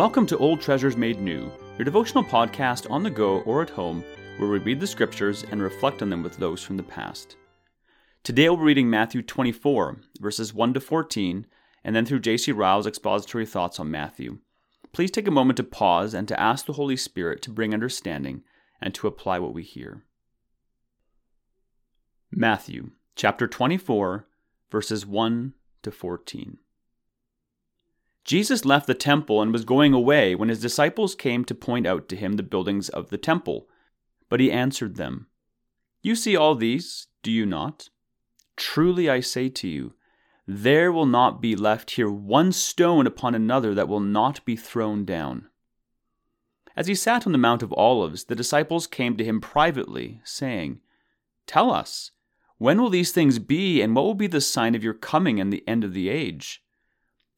Welcome to Old Treasures Made New, your devotional podcast on the go or at home, where we read the scriptures and reflect on them with those from the past. Today we'll be reading Matthew 24, verses 1 to 14, and then through J.C. Ryle's expository thoughts on Matthew. Please take a moment to pause and to ask the Holy Spirit to bring understanding and to apply what we hear. Matthew chapter 24, verses 1 to 14. Jesus left the temple and was going away when his disciples came to point out to him the buildings of the temple. But he answered them, You see all these, do you not? Truly I say to you, there will not be left here one stone upon another that will not be thrown down. As he sat on the Mount of Olives, the disciples came to him privately, saying, Tell us, when will these things be, and what will be the sign of your coming and the end of the age?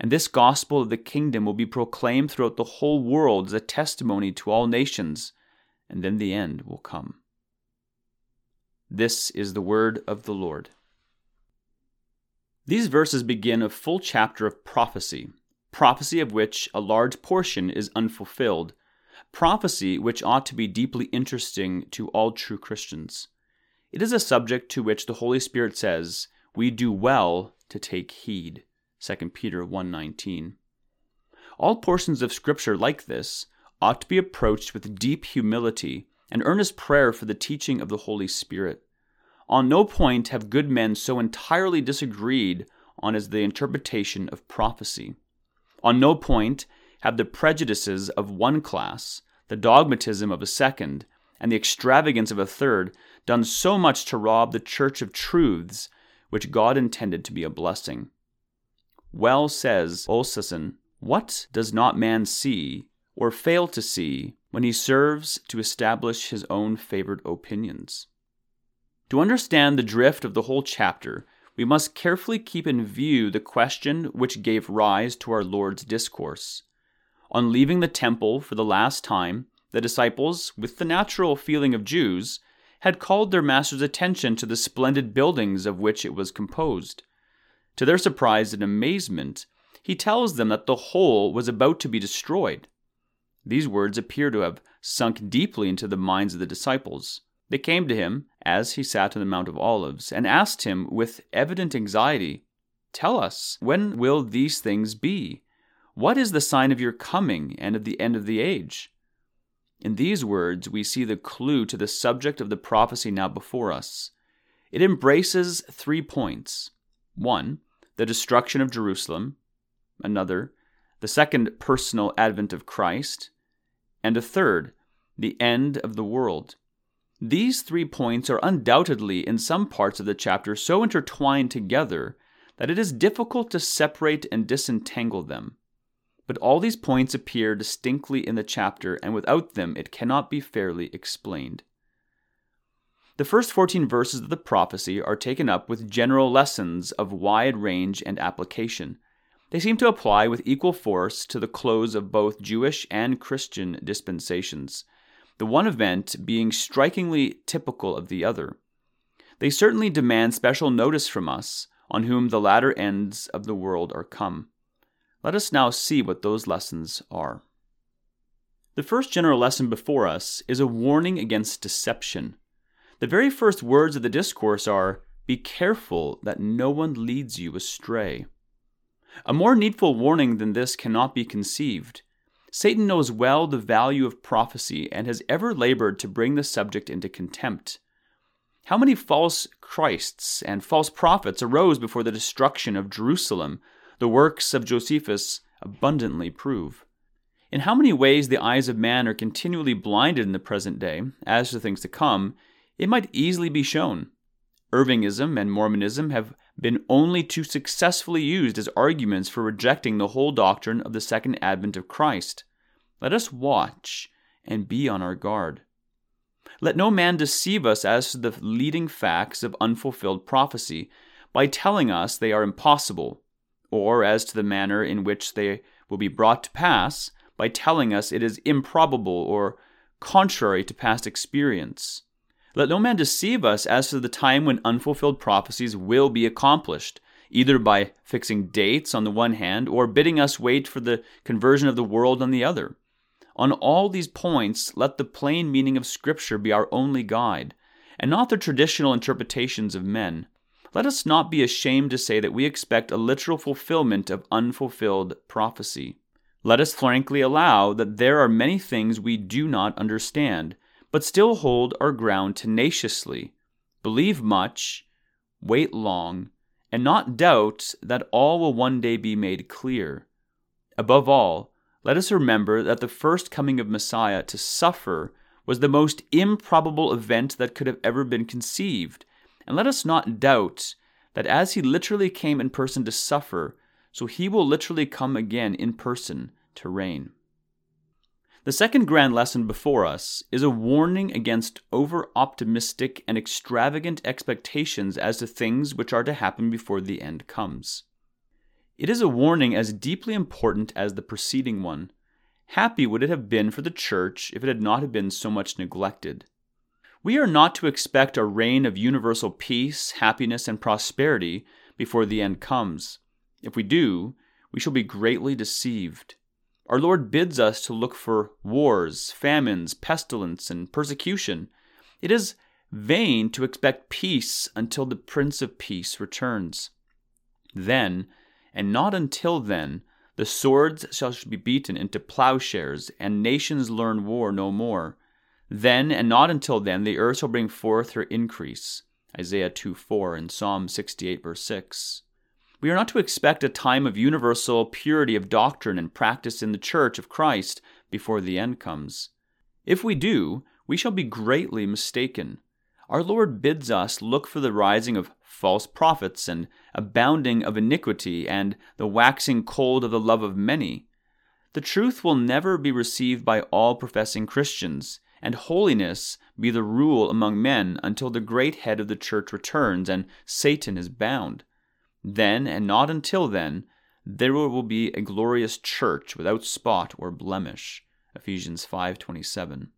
And this gospel of the kingdom will be proclaimed throughout the whole world as a testimony to all nations, and then the end will come. This is the word of the Lord. These verses begin a full chapter of prophecy, prophecy of which a large portion is unfulfilled, prophecy which ought to be deeply interesting to all true Christians. It is a subject to which the Holy Spirit says, We do well to take heed. 2 Peter 1:19. All portions of scripture like this ought to be approached with deep humility and earnest prayer for the teaching of the Holy Spirit. On no point have good men so entirely disagreed on as the interpretation of prophecy. On no point have the prejudices of one class, the dogmatism of a second, and the extravagance of a third done so much to rob the church of truths which God intended to be a blessing. Well says Olshausen, What does not man see, or fail to see, when he serves to establish his own favored opinions? To understand the drift of the whole chapter, we must carefully keep in view the question which gave rise to our Lord's discourse. On leaving the temple for the last time, the disciples, with the natural feeling of Jews, had called their master's attention to the splendid buildings of which it was composed. To their surprise and amazement, he tells them that the whole was about to be destroyed. These words appear to have sunk deeply into the minds of the disciples. They came to him, as he sat on the Mount of Olives, and asked him with evident anxiety, Tell us, when will these things be? What is the sign of your coming and of the end of the age? In these words, we see the clue to the subject of the prophecy now before us. It embraces three points. One, the destruction of Jerusalem, another, the second personal advent of Christ, and a third, the end of the world. These three points are undoubtedly in some parts of the chapter so intertwined together that it is difficult to separate and disentangle them. But all these points appear distinctly in the chapter, and without them it cannot be fairly explained. The first 14 verses of the prophecy are taken up with general lessons of wide range and application. They seem to apply with equal force to the close of both Jewish and Christian dispensations, the one event being strikingly typical of the other. They certainly demand special notice from us, on whom the latter ends of the world are come. Let us now see what those lessons are. The first general lesson before us is a warning against deception. The very first words of the discourse are Be careful that no one leads you astray. A more needful warning than this cannot be conceived. Satan knows well the value of prophecy and has ever labored to bring the subject into contempt. How many false Christs and false prophets arose before the destruction of Jerusalem, the works of Josephus abundantly prove. In how many ways the eyes of man are continually blinded in the present day, as to things to come, it might easily be shown. Irvingism and Mormonism have been only too successfully used as arguments for rejecting the whole doctrine of the second advent of Christ. Let us watch and be on our guard. Let no man deceive us as to the leading facts of unfulfilled prophecy by telling us they are impossible, or as to the manner in which they will be brought to pass by telling us it is improbable or contrary to past experience. Let no man deceive us as to the time when unfulfilled prophecies will be accomplished, either by fixing dates on the one hand or bidding us wait for the conversion of the world on the other. On all these points, let the plain meaning of Scripture be our only guide, and not the traditional interpretations of men. Let us not be ashamed to say that we expect a literal fulfillment of unfulfilled prophecy. Let us frankly allow that there are many things we do not understand but still hold our ground tenaciously, believe much, wait long, and not doubt that all will one day be made clear. Above all, let us remember that the first coming of Messiah to suffer was the most improbable event that could have ever been conceived. And let us not doubt that as he literally came in person to suffer, so he will literally come again in person to reign. The second grand lesson before us is a warning against over optimistic and extravagant expectations as to things which are to happen before the end comes. It is a warning as deeply important as the preceding one. Happy would it have been for the church if it had not been so much neglected. We are not to expect a reign of universal peace, happiness, and prosperity before the end comes. If we do, we shall be greatly deceived. Our Lord bids us to look for wars, famines, pestilence, and persecution. It is vain to expect peace until the Prince of Peace returns. Then, and not until then, the swords shall be beaten into plowshares, and nations learn war no more. Then, and not until then, the earth shall bring forth her increase. Isaiah 2 4 and Psalm 68, verse 6. We are not to expect a time of universal purity of doctrine and practice in the Church of Christ before the end comes. If we do, we shall be greatly mistaken. Our Lord bids us look for the rising of false prophets and abounding of iniquity and the waxing cold of the love of many. The truth will never be received by all professing Christians, and holiness be the rule among men until the great head of the church returns and Satan is bound. Then, and not until then, there will be a glorious church without spot or blemish. Ephesians 5:27.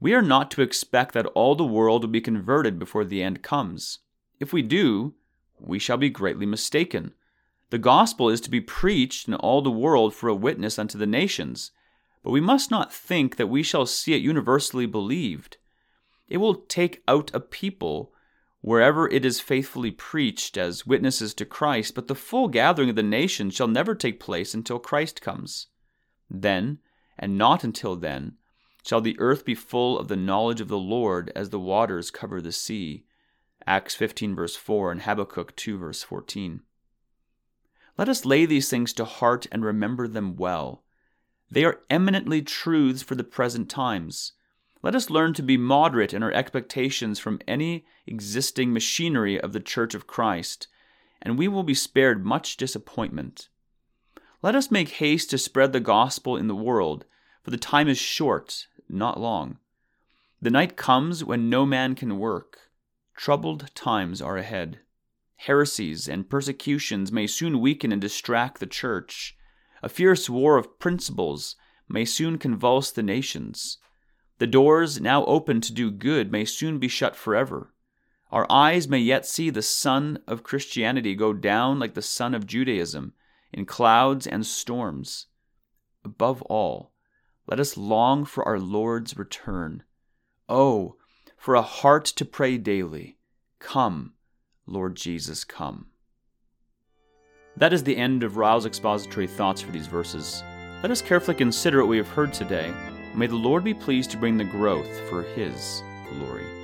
We are not to expect that all the world will be converted before the end comes. If we do, we shall be greatly mistaken. The gospel is to be preached in all the world for a witness unto the nations, but we must not think that we shall see it universally believed. It will take out a people wherever it is faithfully preached as witnesses to Christ, but the full gathering of the nations shall never take place until Christ comes. Then, and not until then, shall the earth be full of the knowledge of the Lord as the waters cover the sea. Acts 15, verse 4, and Habakkuk 2, verse 14. Let us lay these things to heart and remember them well. They are eminently truths for the present times. Let us learn to be moderate in our expectations from any existing machinery of the Church of Christ, and we will be spared much disappointment. Let us make haste to spread the gospel in the world, for the time is short, not long. The night comes when no man can work. Troubled times are ahead. Heresies and persecutions may soon weaken and distract the church. A fierce war of principles may soon convulse the nations. The doors now open to do good may soon be shut forever. Our eyes may yet see the sun of Christianity go down like the sun of Judaism in clouds and storms. Above all, let us long for our Lord's return. Oh, for a heart to pray daily, Come, Lord Jesus, come. That is the end of Ryle's expository thoughts for these verses. Let us carefully consider what we have heard today. May the Lord be pleased to bring the growth for His glory.